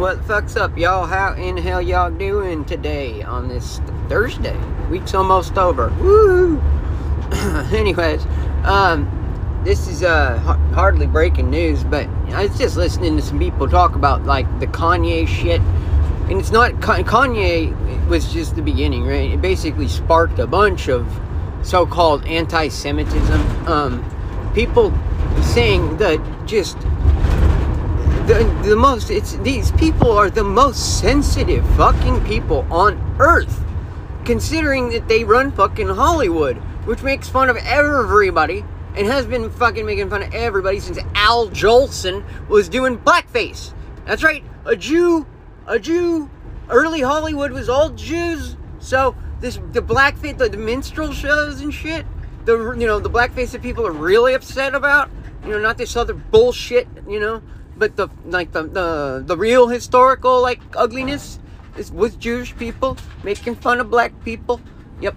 what fuck's up, y'all? How in hell y'all doing today on this Thursday? Week's almost over. Woo! Anyways, um, this is uh hardly breaking news, but I was just listening to some people talk about like the Kanye shit, and it's not Kanye was just the beginning, right? It basically sparked a bunch of so-called anti-Semitism. Um, people saying that just the, the most it's these people are the most sensitive fucking people on earth considering that they run fucking Hollywood which makes fun of everybody and has been fucking making fun of everybody since Al Jolson was doing blackface. That's right a Jew a Jew early Hollywood was all Jews. So this the blackface the, the minstrel shows and shit the you know the blackface that people are really upset about you know not this other bullshit you know but the like the the, the real historical like ugliness is with Jewish people making fun of black people. Yep,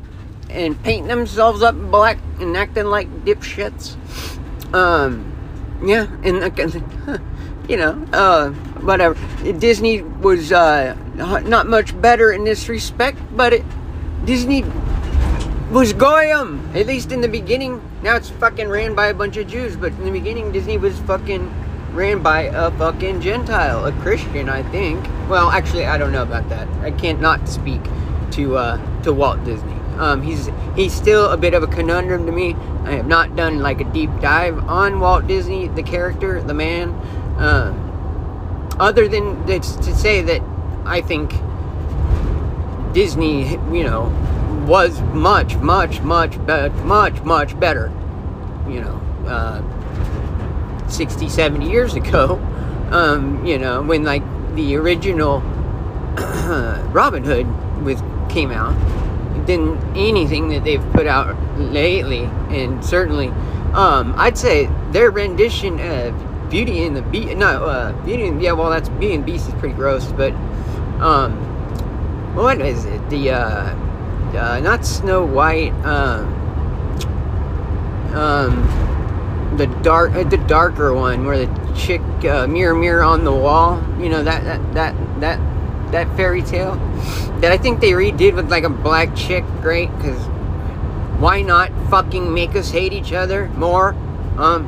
and painting themselves up black and acting like dipshits. Um, yeah, and you know, uh, whatever. Disney was uh, not much better in this respect, but it Disney was goyim at least in the beginning. Now it's fucking ran by a bunch of Jews, but in the beginning Disney was fucking ran by a fucking Gentile, a Christian, I think. Well, actually, I don't know about that. I can't not speak to uh, to Walt Disney. Um, he's he's still a bit of a conundrum to me. I have not done like a deep dive on Walt Disney, the character, the man. Uh, other than it's to say that I think Disney, you know, was much, much, much, be- much, much better. You know, uh, 60, 70 years ago, um, you know, when like the original Robin Hood with came out, than anything that they've put out lately, and certainly, um, I'd say their rendition of Beauty and the Beast, no, uh, Beauty and, yeah, well, that's Beauty and Beast is pretty gross, but, um, what is it? The, uh, uh not Snow White, um, um, the dark, uh, the darker one, where the chick uh, mirror mirror on the wall. You know that that that that that fairy tale that I think they redid with like a black chick. Great, because why not fucking make us hate each other more? Um,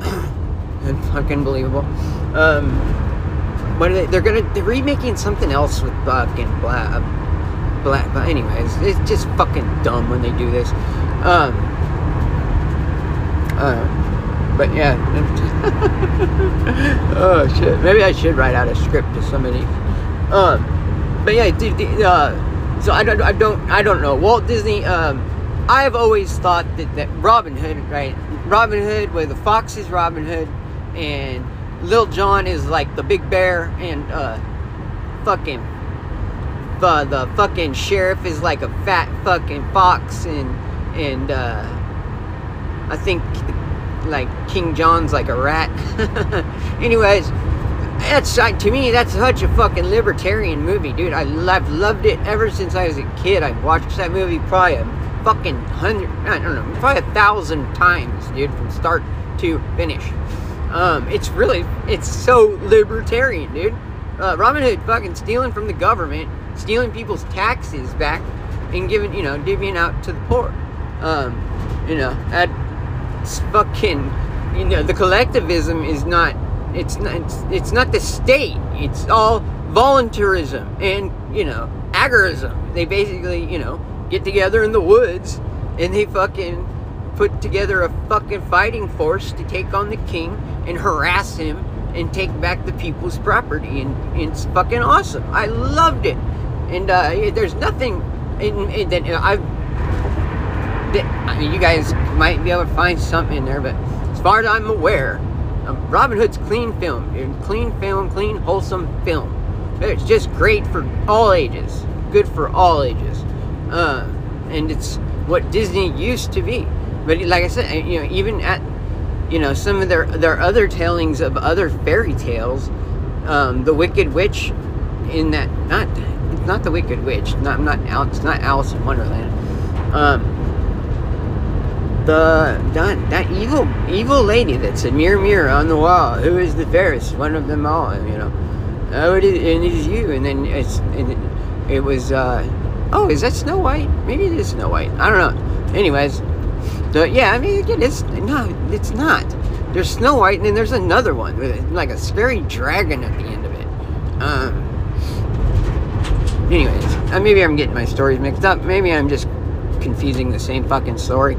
fucking believable. Um, what are they? They're gonna they're remaking something else with fucking black. Black, but anyways, it's just fucking dumb when they do this. Um, uh, but yeah. oh shit. Maybe I should write out a script to somebody. Um, but yeah, uh, so I don't, I don't, I don't know. Walt Disney. Um, I've always thought that, that Robin Hood, right? Robin Hood, where the fox is Robin Hood, and Little John is like the big bear, and uh, fucking the the fucking sheriff is like a fat fucking fox, and and uh, I think like King John's like a rat. Anyways, that's to me that's such a fucking libertarian movie, dude. I, have loved it ever since I was a kid. I've watched that movie probably a fucking hundred, I don't know, probably a thousand times, dude, from start to finish. Um, it's really, it's so libertarian, dude. Uh, Robin Hood fucking stealing from the government, stealing people's taxes back, and giving, you know, divvying out to the poor. Um, you know, at it's fucking you know the collectivism is not it's not it's, it's not the state. It's all voluntarism and you know agorism. They basically you know get together in the woods and they fucking put together a fucking fighting force to take on the king and harass him and take back the people's property. And, and it's fucking awesome. I loved it. And uh, there's nothing in, in that i've I mean, you guys might be able to find something in there, but as far as I'm aware, um, Robin Hood's clean film, clean film, clean, wholesome film. It's just great for all ages, good for all ages, uh, and it's what Disney used to be. But like I said, you know, even at you know some of their their other tellings of other fairy tales, um, the Wicked Witch, in that not not the Wicked Witch, not not it's not Alice in Wonderland. Um, the that, that evil evil lady that's a mirror mirror on the wall who is the fairest one of them all you know oh, it is, it is you. And then it's, it, it was, uh, oh, is that Snow White? Maybe it is Snow White. I don't know. Anyways, so yeah, I mean, again, it's no, it's not. There's Snow White, and then there's another one with like a scary dragon at the end of it. Um. Anyways, uh, maybe I'm getting my stories mixed up. Maybe I'm just confusing the same fucking story.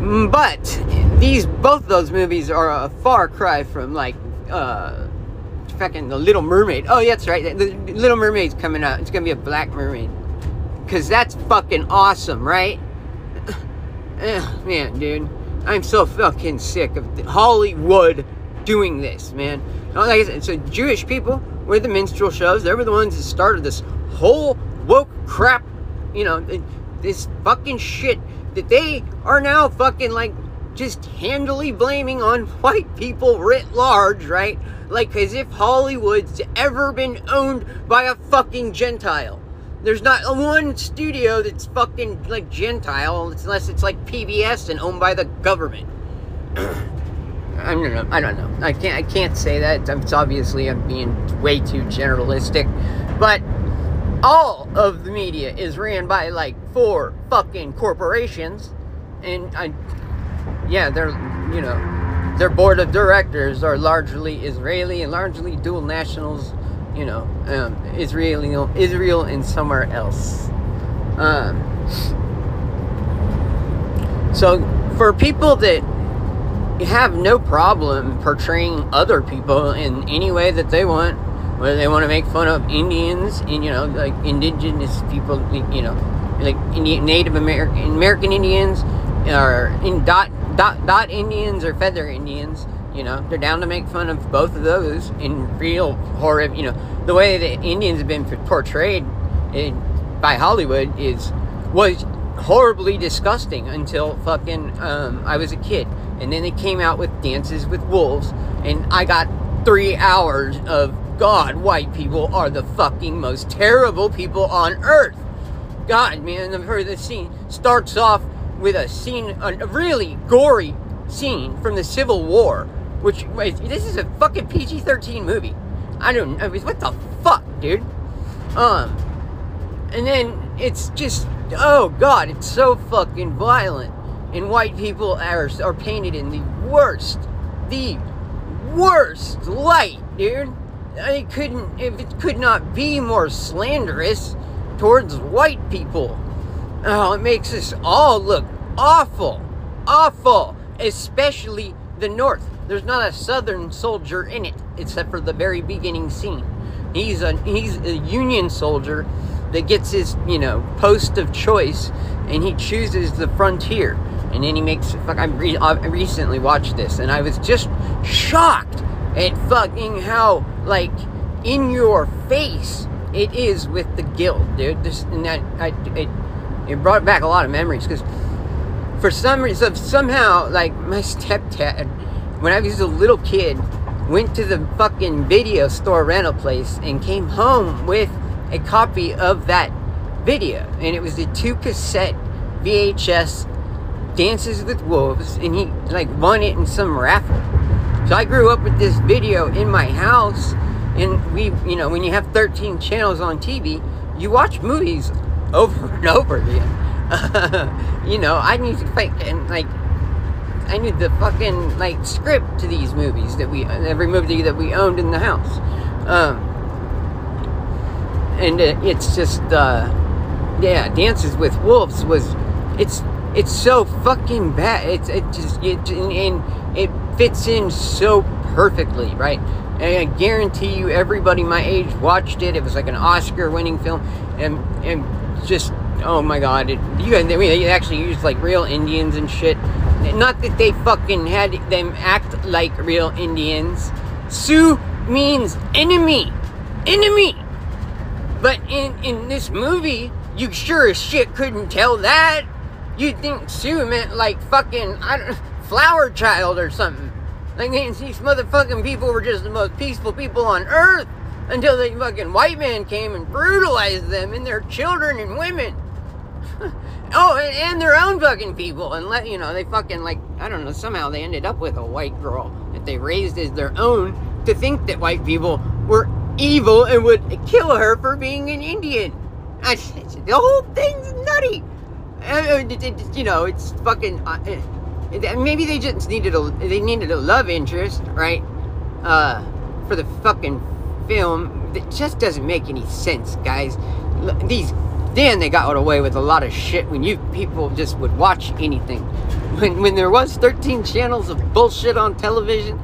Mm, But these both of those movies are a far cry from like uh fucking the Little Mermaid. Oh, yeah, that's right. The Little Mermaid's coming out. It's gonna be a black mermaid. Cause that's fucking awesome, right? Eh, man, dude. I'm so fucking sick of Hollywood doing this, man. Like I said, so Jewish people were the minstrel shows. They were the ones that started this whole woke crap, you know, this fucking shit that they are now fucking like just handily blaming on white people writ large, right? Like as if Hollywood's ever been owned by a fucking Gentile. There's not one studio that's fucking like Gentile unless it's like PBS and owned by the government. I don't know. I don't know. I can't. I can't say that. It's obviously I'm being way too generalistic, but all of the media is ran by like four fucking corporations, and I, yeah, they're you know, their board of directors are largely Israeli and largely dual nationals. You know, um, Israeli, Israel, and somewhere else. Um, so for people that have no problem portraying other people in any way that they want, whether they want to make fun of Indians and you know like indigenous people, you know, like Indian, Native American American Indians, or in dot dot dot Indians or feather Indians. You know, they're down to make fun of both of those in real horror. You know, the way that Indians have been portrayed in, by Hollywood is was horribly disgusting until fucking um, I was a kid, and then they came out with Dances with Wolves, and I got three hours of God, white people are the fucking most terrible people on earth. God, man, the, scene starts off with a scene, a really gory scene from the Civil War, which, wait, this is a fucking PG-13 movie. I don't know, what the fuck, dude? Um, and then it's just, oh god, it's so fucking violent. And white people are, are painted in the worst, the worst light, dude. It couldn't, it could not be more slanderous towards white people. Oh, it makes us all look awful, awful, especially the North. There's not a Southern soldier in it, except for the very beginning scene. He's a he's a Union soldier that gets his you know post of choice, and he chooses the frontier. And then he makes. Fuck, I, re- I recently watched this, and I was just shocked at fucking how like in your face it is with the guilt, dude. This and that. I it, it brought back a lot of memories because for some reason somehow like my stepdad when I was a little kid went to the fucking video store rental place and came home with a copy of that video and it was the two cassette VHS Dances with Wolves and he like won it in some raffle. So I grew up with this video in my house and we you know when you have 13 channels on TV you watch movies over and over again. you know, I think and like I need the fucking like script to these movies that we every movie that we owned in the house. Um, and it, it's just uh, yeah, Dances with Wolves was it's it's so fucking bad. It's it just it and it fits in so perfectly, right? And I guarantee you, everybody my age watched it. It was like an Oscar-winning film, and and just oh my god, it, you I mean, they actually used like real Indians and shit. Not that they fucking had them act like real Indians. Sioux means enemy, enemy. But in in this movie, you sure as shit couldn't tell that. You'd think Sioux meant like fucking I don't flower child or something. Like these motherfucking people were just the most peaceful people on earth until the fucking white man came and brutalized them and their children and women. oh, and, and, their own fucking people, and let you know they fucking like I don't know. Somehow they ended up with a white girl that they raised as their own to think that white people were evil and would kill her for being an Indian. I, the whole thing's nutty. Uh, it, you know, it's fucking. Uh, uh, maybe they just needed a they needed a love interest, right? Uh, for the fucking film. It just doesn't make any sense, guys. These then they got away with a lot of shit when you people just would watch anything. When when there was 13 channels of bullshit on television,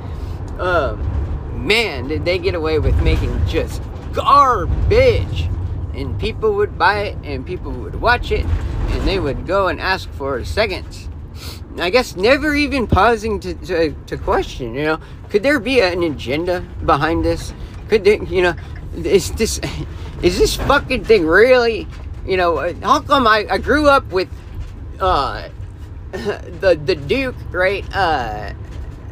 uh, man, did they get away with making just garbage. And people would buy it and people would watch it and they would go and ask for seconds. I guess never even pausing to, to, to question, you know, could there be an agenda behind this? Could they, you know, is this is this fucking thing really you know, how come I, I grew up with uh, the the Duke, right? Uh,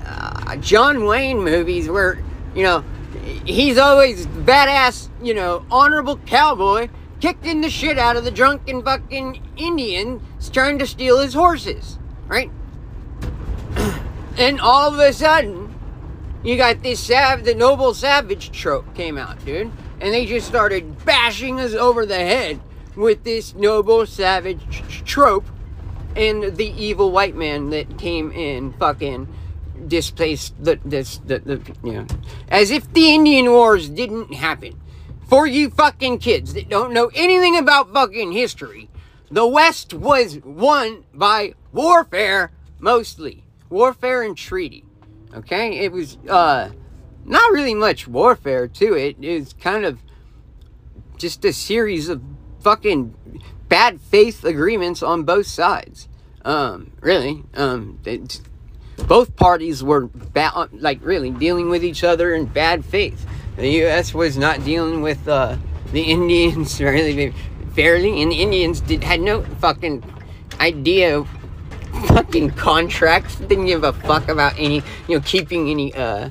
uh, John Wayne movies where you know he's always badass, you know, honorable cowboy kicking the shit out of the drunken fucking Indian trying to steal his horses, right? and all of a sudden, you got this sav the noble savage trope came out, dude, and they just started bashing us over the head with this noble savage trope and the evil white man that came in fucking displaced the this the, the you know as if the Indian Wars didn't happen. For you fucking kids that don't know anything about fucking history, the West was won by warfare mostly. Warfare and treaty. Okay? It was uh not really much warfare to it. It was kind of just a series of fucking bad faith agreements on both sides. Um, really, um, both parties were ba- like really dealing with each other in bad faith. The U.S. was not dealing with uh, the Indians really fairly, and the Indians did had no fucking idea fucking contracts. Didn't give a fuck about any, you know, keeping any uh,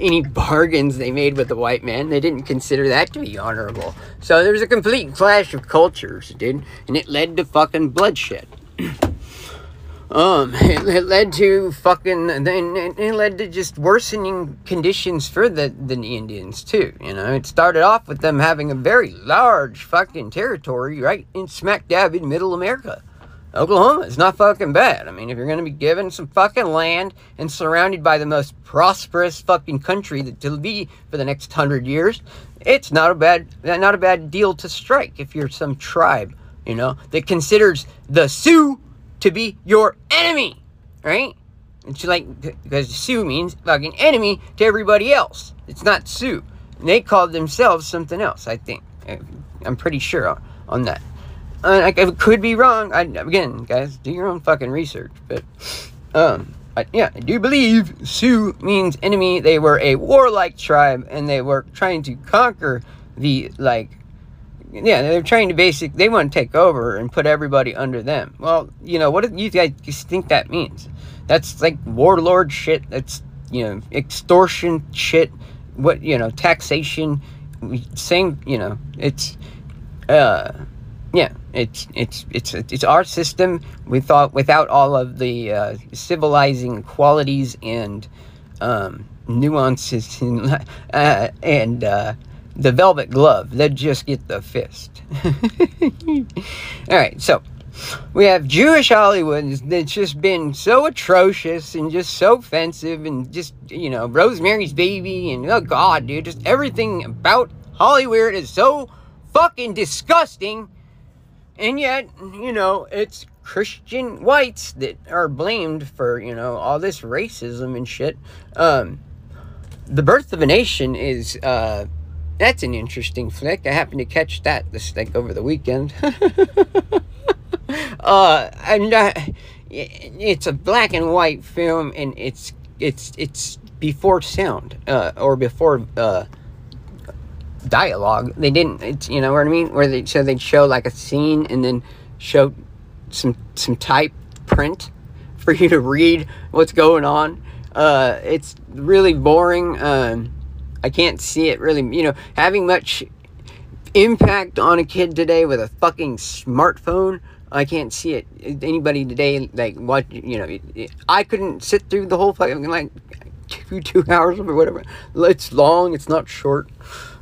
any bargains they made with the white man. They didn't consider that to be honorable. So there was a complete clash of cultures, dude, and it led to fucking bloodshed. um, it, it, led to fucking then it, it led to just worsening conditions for the the Indians too. You know, it started off with them having a very large fucking territory right in smack dab in Middle America. Oklahoma is not fucking bad. I mean, if you're going to be given some fucking land and surrounded by the most prosperous fucking country that to be for the next hundred years, it's not a bad not a bad deal to strike if you're some tribe, you know, that considers the Sioux to be your enemy, right? It's like because Sioux means fucking enemy to everybody else. It's not Sioux. They called themselves something else. I think. I'm pretty sure on that. Uh, I, could be wrong. I, again, guys, do your own fucking research. But, um, I, yeah, I do believe Sioux means enemy. They were a warlike tribe, and they were trying to conquer the like. Yeah, they're trying to basic. They want to take over and put everybody under them. Well, you know what do you guys think that means? That's like warlord shit. That's you know extortion shit. What you know taxation. Same. You know it's. Uh, yeah, it's it's it's it's our system. We thought without all of the uh, civilizing qualities and um, nuances and, uh, and uh, the velvet glove. They'd just get the fist. all right, so we have Jewish Hollywood that's just been so atrocious and just so offensive and just you know Rosemary's Baby and oh God, dude, just everything about Hollywood is so fucking disgusting and yet, you know, it's Christian whites that are blamed for, you know, all this racism and shit. Um, the Birth of a Nation is, uh, that's an interesting flick. I happened to catch that this like over the weekend. uh, and uh, it's a black and white film, and it's it's it's before sound, uh, or before uh dialogue. They didn't, it's, you know what I mean? Where they so they'd show like a scene and then show some some type print for you to read what's going on. Uh, it's really boring. Um, I can't see it really, you know, having much impact on a kid today with a fucking smartphone. I can't see it. Anybody today, like, what, you know, I couldn't sit through the whole fucking, like, two, two hours or whatever. It's long, it's not short.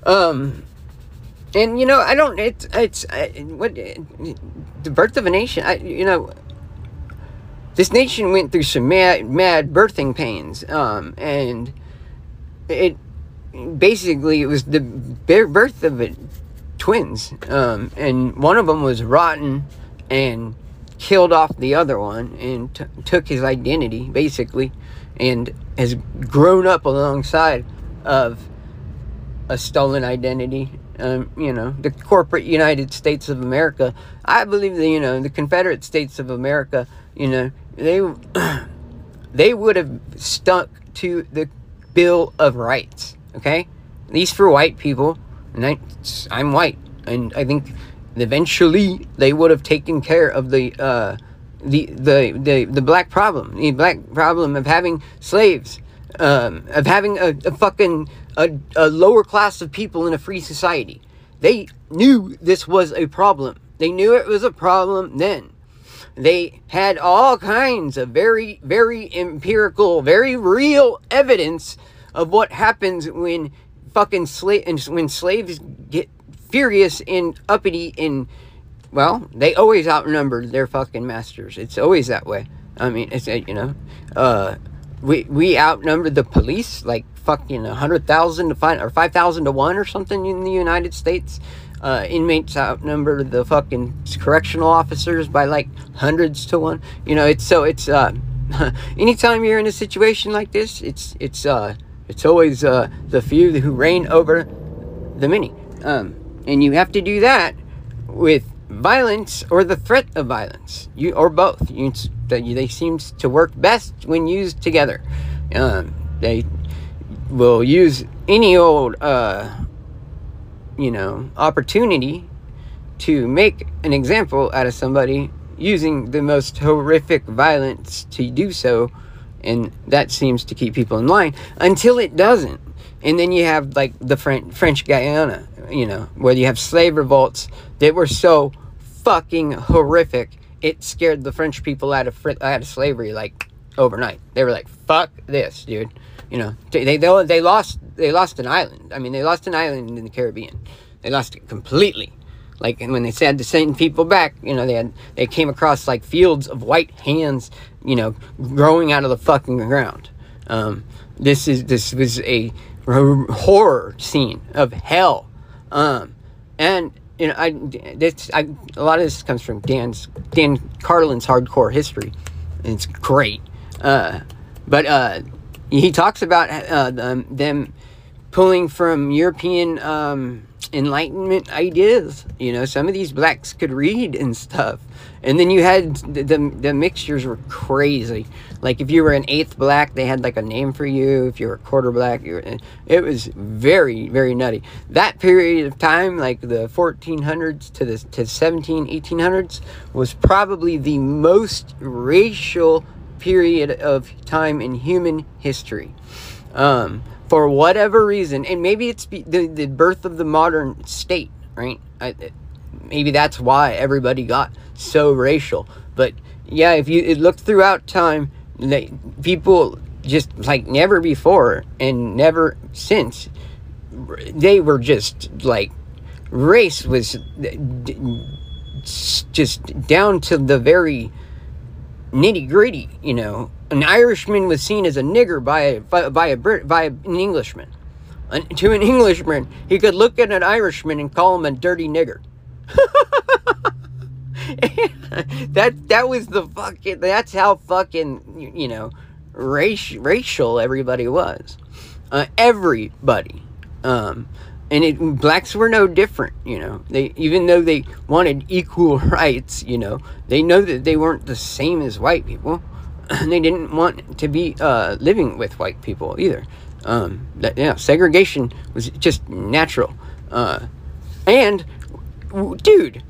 Um, and you know, I don't. It's it's what the birth of a nation. I you know, this nation went through some mad mad birthing pains. Um, and it basically it was the birth of it twins. Um, and one of them was rotten and killed off the other one and t- took his identity basically and has grown up alongside of a stolen identity um, you know, the corporate United States of America. I believe that, you know, the Confederate States of America, you know, they, they would have stuck to the Bill of Rights, okay? At least for white people. And I, I'm white. And I think eventually they would have taken care of the, uh, the, the, the, the black problem, the black problem of having slaves, um, of having a, a fucking a, a lower class of people in a free society. They knew this was a problem. They knew it was a problem then. They had all kinds of very, very empirical, very real evidence of what happens when fucking slave and when slaves get furious and uppity and well, they always outnumber their fucking masters. It's always that way. I mean, it's you know, uh, we we outnumbered the police like fucking a hundred thousand to five or five thousand to one or something in the United States. Uh, inmates outnumber the fucking correctional officers by like hundreds to one. You know, it's so it's uh, anytime you're in a situation like this, it's it's uh, it's always uh, the few who reign over the many, um, and you have to do that with violence or the threat of violence, you or both. You, they seem to work best when used together. Um, they will use any old, uh, you know, opportunity to make an example out of somebody using the most horrific violence to do so. And that seems to keep people in line until it doesn't. And then you have like the French, French Guiana, you know, where you have slave revolts that were so fucking horrific. It scared the French people out of out of slavery like overnight. They were like, "Fuck this, dude." You know, they, they they lost they lost an island. I mean, they lost an island in the Caribbean. They lost it completely. Like, and when they said to send people back, you know, they had they came across like fields of white hands, you know, growing out of the fucking ground. Um, this is this was a horror scene of hell. Um, and you know, I this I a lot of this comes from Dan's Dan Carlin's hardcore history. And it's great. Uh, but uh, he talks about uh, them, them pulling from European um, Enlightenment ideas. You know, some of these blacks could read and stuff. And then you had the, the, the, mixtures were crazy. Like if you were an eighth black, they had like a name for you. If you were a quarter black, were, it was very, very nutty. That period of time, like the 1400s to the to 17, 1800s, was probably the most racial period of time in human history. Um, for whatever reason, and maybe it's the, the birth of the modern state, right? I, maybe that's why everybody got so racial. But yeah, if you look throughout time, they, people just like never before and never since, they were just like race was just down to the very nitty gritty. You know, an Irishman was seen as a nigger by a, by, a Brit, by an Englishman. And to an Englishman, he could look at an Irishman and call him a dirty nigger. that that was the fucking. That's how fucking you know, race, racial everybody was. Uh, everybody. Um, and it, blacks were no different you know. They even though they wanted equal rights you know they know that they weren't the same as white people. And they didn't want to be uh, living with white people either. Um, that yeah segregation was just natural. Uh, and dude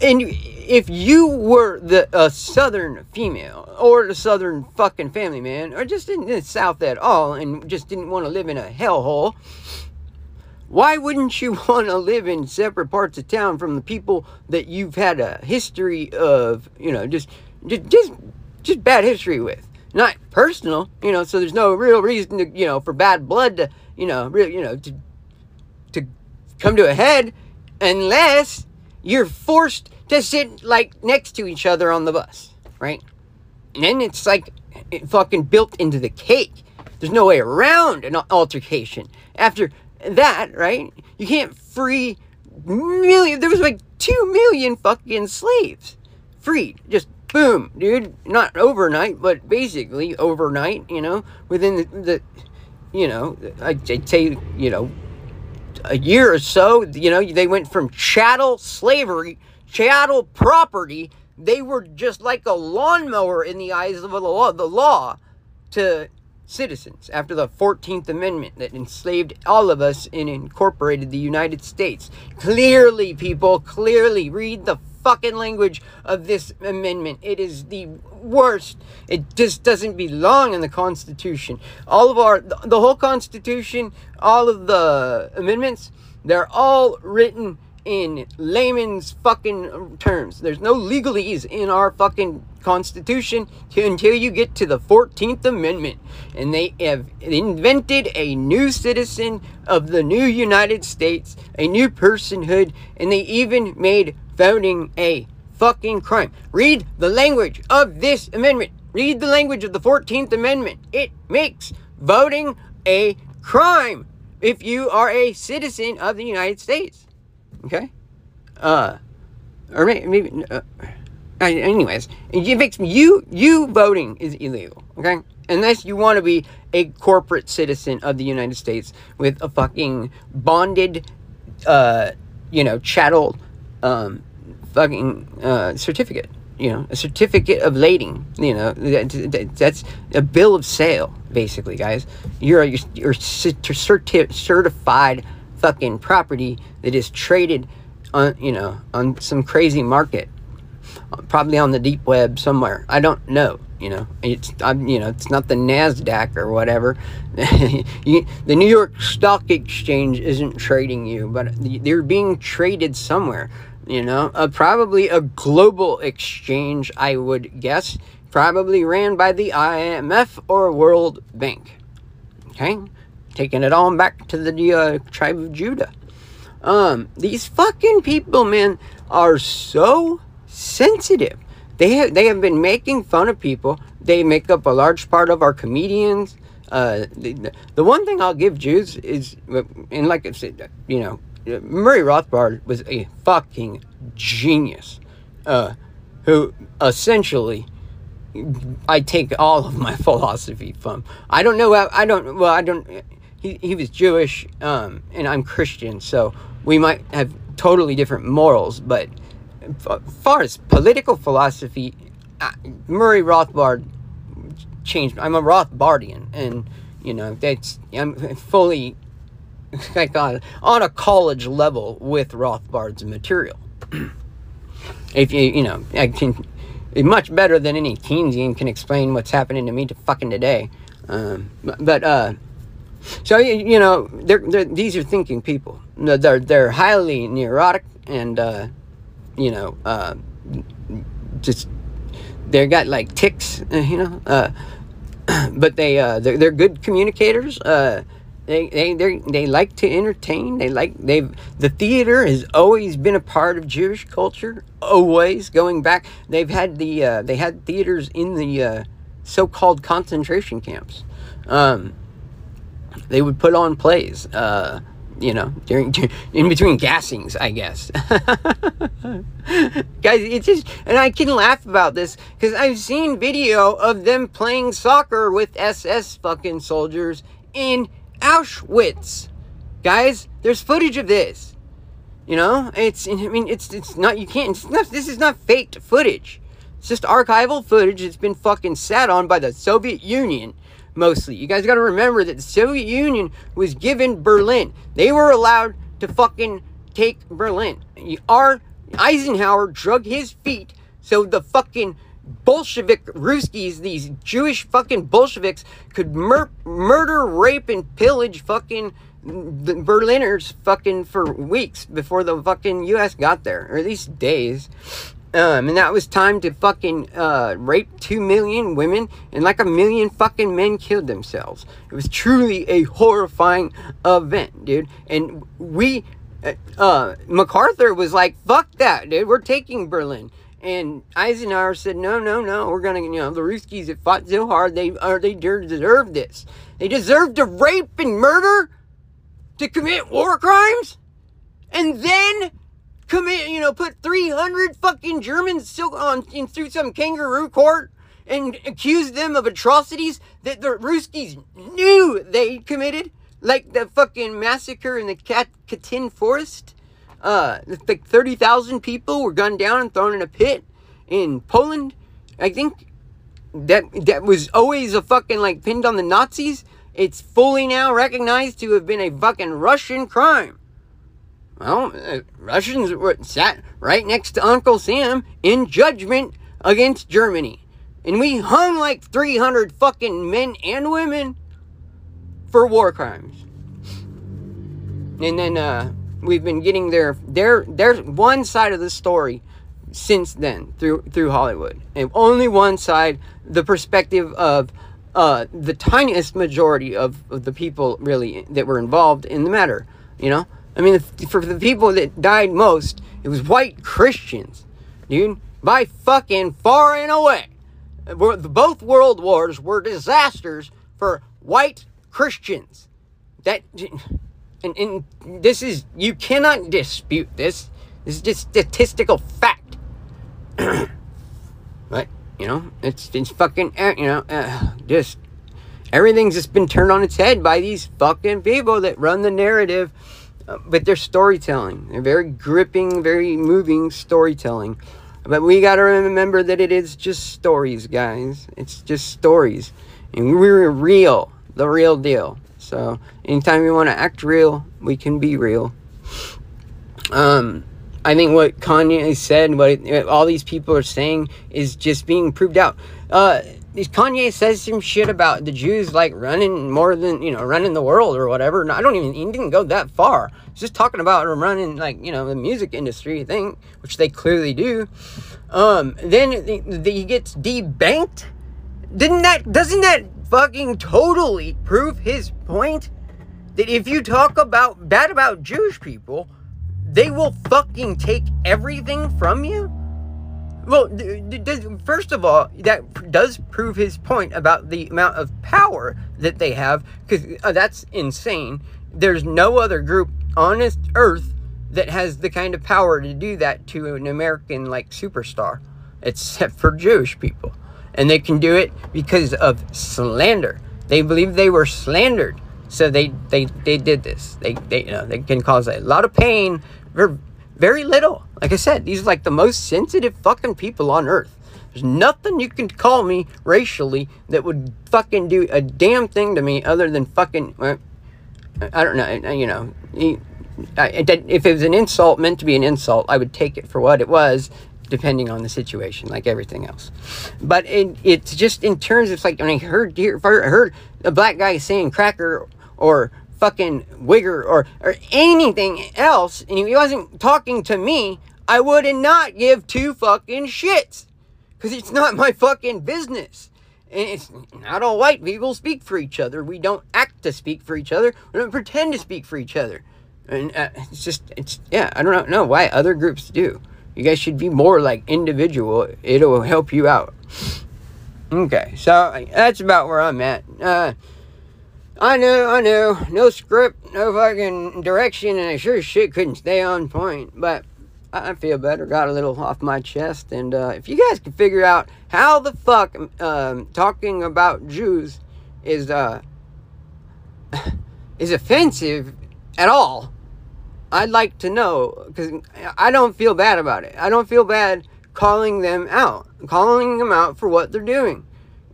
and if you were the a southern female or the southern fucking family man or just in the south at all and just didn't want to live in a hellhole why wouldn't you want to live in separate parts of town from the people that you've had a history of, you know, just just just, just bad history with? Not personal, you know, so there's no real reason to, you know, for bad blood to, you know, real, you know, to to come to a head unless you're forced to sit like next to each other on the bus, right? And then it's like it fucking built into the cake. There's no way around an altercation. After that, right? You can't free million. There was like two million fucking slaves freed. Just boom, dude. Not overnight, but basically overnight. You know, within the, the you know, I'd, say, you know, a year or so. You know, they went from chattel slavery, chattel property. They were just like a lawnmower in the eyes of the law, the law to citizens after the 14th Amendment that enslaved all of us and incorporated the United States. Clearly, people, clearly read the fucking language of this amendment. It is the worst. It just doesn't belong in the Constitution. All of our, the whole Constitution, all of the amendments, they're all written in layman's fucking terms. There's no legalese in our fucking Constitution until you get to the 14th Amendment. And they have invented a new citizen of the new United States, a new personhood, and they even made voting a fucking crime. Read the language of this amendment. Read the language of the 14th Amendment. It makes voting a crime if you are a citizen of the United States. Okay? Uh, or maybe, uh, anyways, it makes you you voting is illegal. Okay, unless you want to be a corporate citizen of the United States with a fucking bonded, uh, you know, chattel, um, fucking uh, certificate. You know, a certificate of lading. You know, that, that's a bill of sale, basically, guys. You're you're, you're certi- certified fucking property that is traded on, you know, on some crazy market probably on the deep web somewhere. I don't know. You know, it's I'm, you know, it's not the Nasdaq or whatever. you, the New York Stock Exchange isn't trading you, but they're being traded somewhere. You know, uh, probably a global exchange, I would guess, probably ran by the IMF or World Bank. Okay, taking it on back to the uh, tribe of Judah. Um, these fucking people, man, are so sensitive. They have, they have been making fun of people. They make up a large part of our comedians. Uh, the, the one thing I'll give Jews is, and like I said, you know, Murray Rothbard was a fucking genius, uh, who essentially I take all of my philosophy from. I don't know. I don't. Well, I don't. He, he was Jewish, um, and I'm Christian, so we might have totally different morals, but as far as political philosophy, Murray Rothbard changed. I'm a Rothbardian, and you know that's I'm fully like on, on a college level with Rothbard's material. if you you know I can much better than any Keynesian can explain what's happening to me to fucking today. Um, but uh, so you know they're, they're, these are thinking people. They're they're highly neurotic and. Uh, you know, uh, just they got like ticks, you know, uh, but they uh, they're, they're good communicators. Uh, they they they they like to entertain. They like they've the theater has always been a part of Jewish culture. Always going back, they've had the uh, they had theaters in the uh, so-called concentration camps. Um, they would put on plays. Uh, you know, during in between gassings, I guess. Guys, it's just, and I can laugh about this because I've seen video of them playing soccer with SS fucking soldiers in Auschwitz. Guys, there's footage of this. You know, it's, I mean, it's, it's not, you can't, not, this is not faked footage. It's just archival footage that's been fucking sat on by the Soviet Union mostly. You guys got to remember that the Soviet Union was given Berlin. They were allowed to fucking take Berlin. Our Eisenhower drug his feet so the fucking Bolshevik Ruskies, these Jewish fucking Bolsheviks, could mur- murder, rape, and pillage fucking the Berliners fucking for weeks before the fucking U.S. got there, or at least days. Um, and that was time to fucking uh, rape two million women and like a million fucking men killed themselves. It was truly a horrifying event, dude. And we uh, MacArthur was like, "Fuck that, dude. We're taking Berlin." And Eisenhower said, "No, no, no. We're gonna, you know, the Ruskies have fought so hard. They are they deserve this. They deserve to rape and murder, to commit war crimes, and then commit, you know, put three hundred fucking Germans still on in, through some kangaroo court." And accuse them of atrocities that the Ruskies knew they committed like the fucking massacre in the Kat- Katyn forest. Uh, like 30,000 people were gunned down and thrown in a pit in Poland. I think that that was always a fucking like pinned on the Nazis. It's fully now recognized to have been a fucking Russian crime. Well, uh, Russians were sat right next to Uncle Sam in judgment against Germany. And we hung like 300 fucking men and women for war crimes. And then uh, we've been getting their their there's one side of the story since then through through Hollywood, and only one side, the perspective of uh, the tiniest majority of, of the people really that were involved in the matter. You know, I mean, for the people that died most, it was white Christians, dude, by fucking far and away. Both world wars were disasters for white Christians. That and, and this is you cannot dispute this. This is just statistical fact. but you know, it's it's fucking uh, you know uh, just everything's just been turned on its head by these fucking people that run the narrative uh, they're storytelling. They're very gripping, very moving storytelling. But we got to remember that it is just stories, guys. It's just stories. And we're real the real deal. So anytime we want to act real, we can be real. Um, I think what Kanye said, what all these people are saying, is just being proved out. Uh, Kanye says some shit about the Jews like running more than you know running the world or whatever. And I don't even he didn't go that far. He's just talking about running like you know the music industry thing, which they clearly do. Um, then the, the, he gets debanked. Didn't that doesn't that fucking totally prove his point that if you talk about bad about Jewish people, they will fucking take everything from you? Well, first of all, that does prove his point about the amount of power that they have, because uh, that's insane. There's no other group on this earth that has the kind of power to do that to an American like superstar, except for Jewish people and they can do it because of slander. They believe they were slandered, so they they, they did this. They they you know they can cause a lot of pain for very little. Like I said, these are like the most sensitive fucking people on earth. There's nothing you can call me racially that would fucking do a damn thing to me other than fucking. Uh, I don't know. Uh, you know, if it was an insult meant to be an insult, I would take it for what it was depending on the situation, like everything else. But it, it's just in terms of like when I heard heard a black guy saying cracker or fucking wigger or or anything else, and he wasn't talking to me, I would not give two fucking shits because it's not my fucking business. And it's not all white people speak for each other. We don't act to speak for each other. We don't pretend to speak for each other. And uh, it's just, it's, yeah, I don't know why other groups do. You guys should be more like individual. It'll help you out. Okay, so that's about where I'm at. Uh, I know, I know, no script, no fucking direction, and I sure shit couldn't stay on point, but I feel better, got a little off my chest, and uh, if you guys can figure out how the fuck um, talking about Jews is uh, is offensive at all, I'd like to know because I don't feel bad about it. I don't feel bad calling them out, calling them out for what they're doing.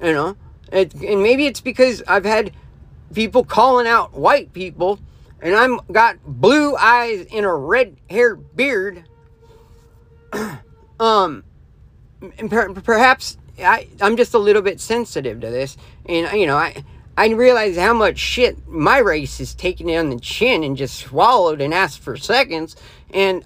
You know, it, and maybe it's because I've had people calling out white people, and I'm got blue eyes and a red hair beard. um, per, perhaps I I'm just a little bit sensitive to this, and you know I I realize how much shit my race has taken on the chin and just swallowed and asked for seconds. And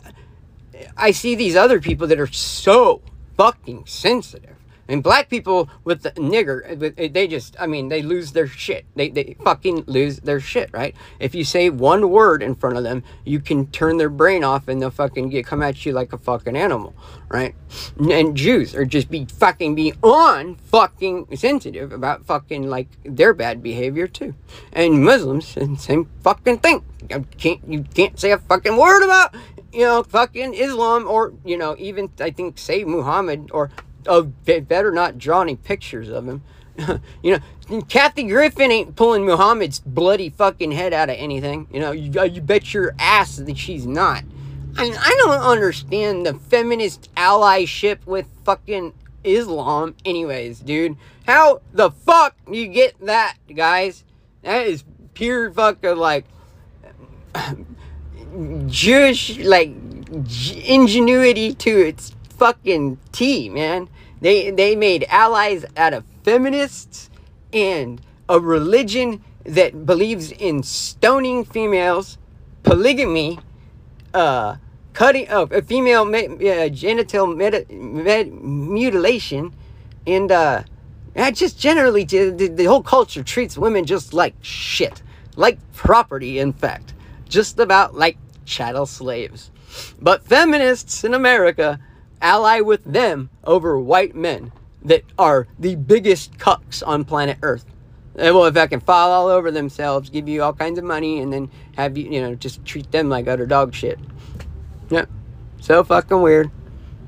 I see these other people that are so fucking sensitive. And black people with the nigger, uh, uh, they just, I mean, they lose their shit. They, they fucking lose their shit, right? If you say one word in front of them, you can turn their brain off and they'll fucking get come at you like a fucking animal, right? And Jews are just be fucking beyond fucking sensitive about fucking like their bad behavior too. And Muslims, same fucking thing. You can't, you can't say a fucking word about you know, fucking Islam or, you know, even I think say Muhammad or oh, better not draw any pictures of him. you know, Kathy Griffin ain't pulling Muhammad's bloody fucking head out of anything. You know, you, uh, you bet your ass that she's not. I, I don't understand the feminist allyship with fucking Islam, anyways, dude. How the fuck you get that, guys? That is pure fucking like Jewish like ingenuity to its fucking tea, man. They they made allies out of feminists and a religion that believes in stoning females, polygamy, uh, cutting of uh, female uh, genital med- med- mutilation, and uh, just generally the, the whole culture treats women just like shit, like property. In fact, just about like chattel slaves. But feminists in America ally with them over white men that are the biggest cucks on planet Earth. Eh, they will, if I can fall all over themselves, give you all kinds of money, and then have you, you know, just treat them like utter dog shit. Yep. So fucking weird.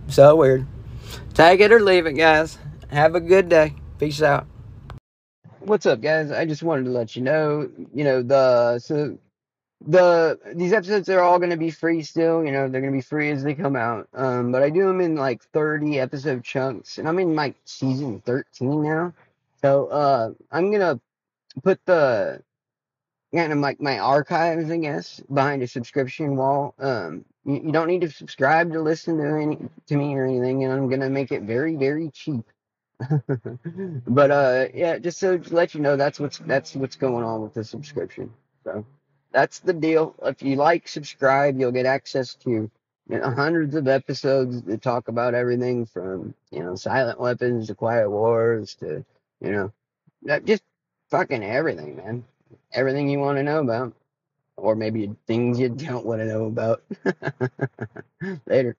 So weird. Tag it or leave it, guys. Have a good day. Peace out. What's up, guys? I just wanted to let you know, you know, the so the these episodes are all going to be free still you know they're going to be free as they come out. Um but i do them in like 30 episode chunks and i'm in like season 13 now. So uh i'm gonna put the kind of like my archives i guess behind a subscription wall. Um you, you don't need to subscribe to listen to any to me or anything and i'm gonna make it very very cheap. But uh yeah just so to let you know that's what's that's what's going on with the subscription so that's the deal. If you like, subscribe, you'll get access to you know, hundreds of episodes that talk about everything from, you know, silent weapons to quiet wars to, you know, uh, just fucking everything, man. Everything you want to know about. Or maybe things you don't want to know about. Later.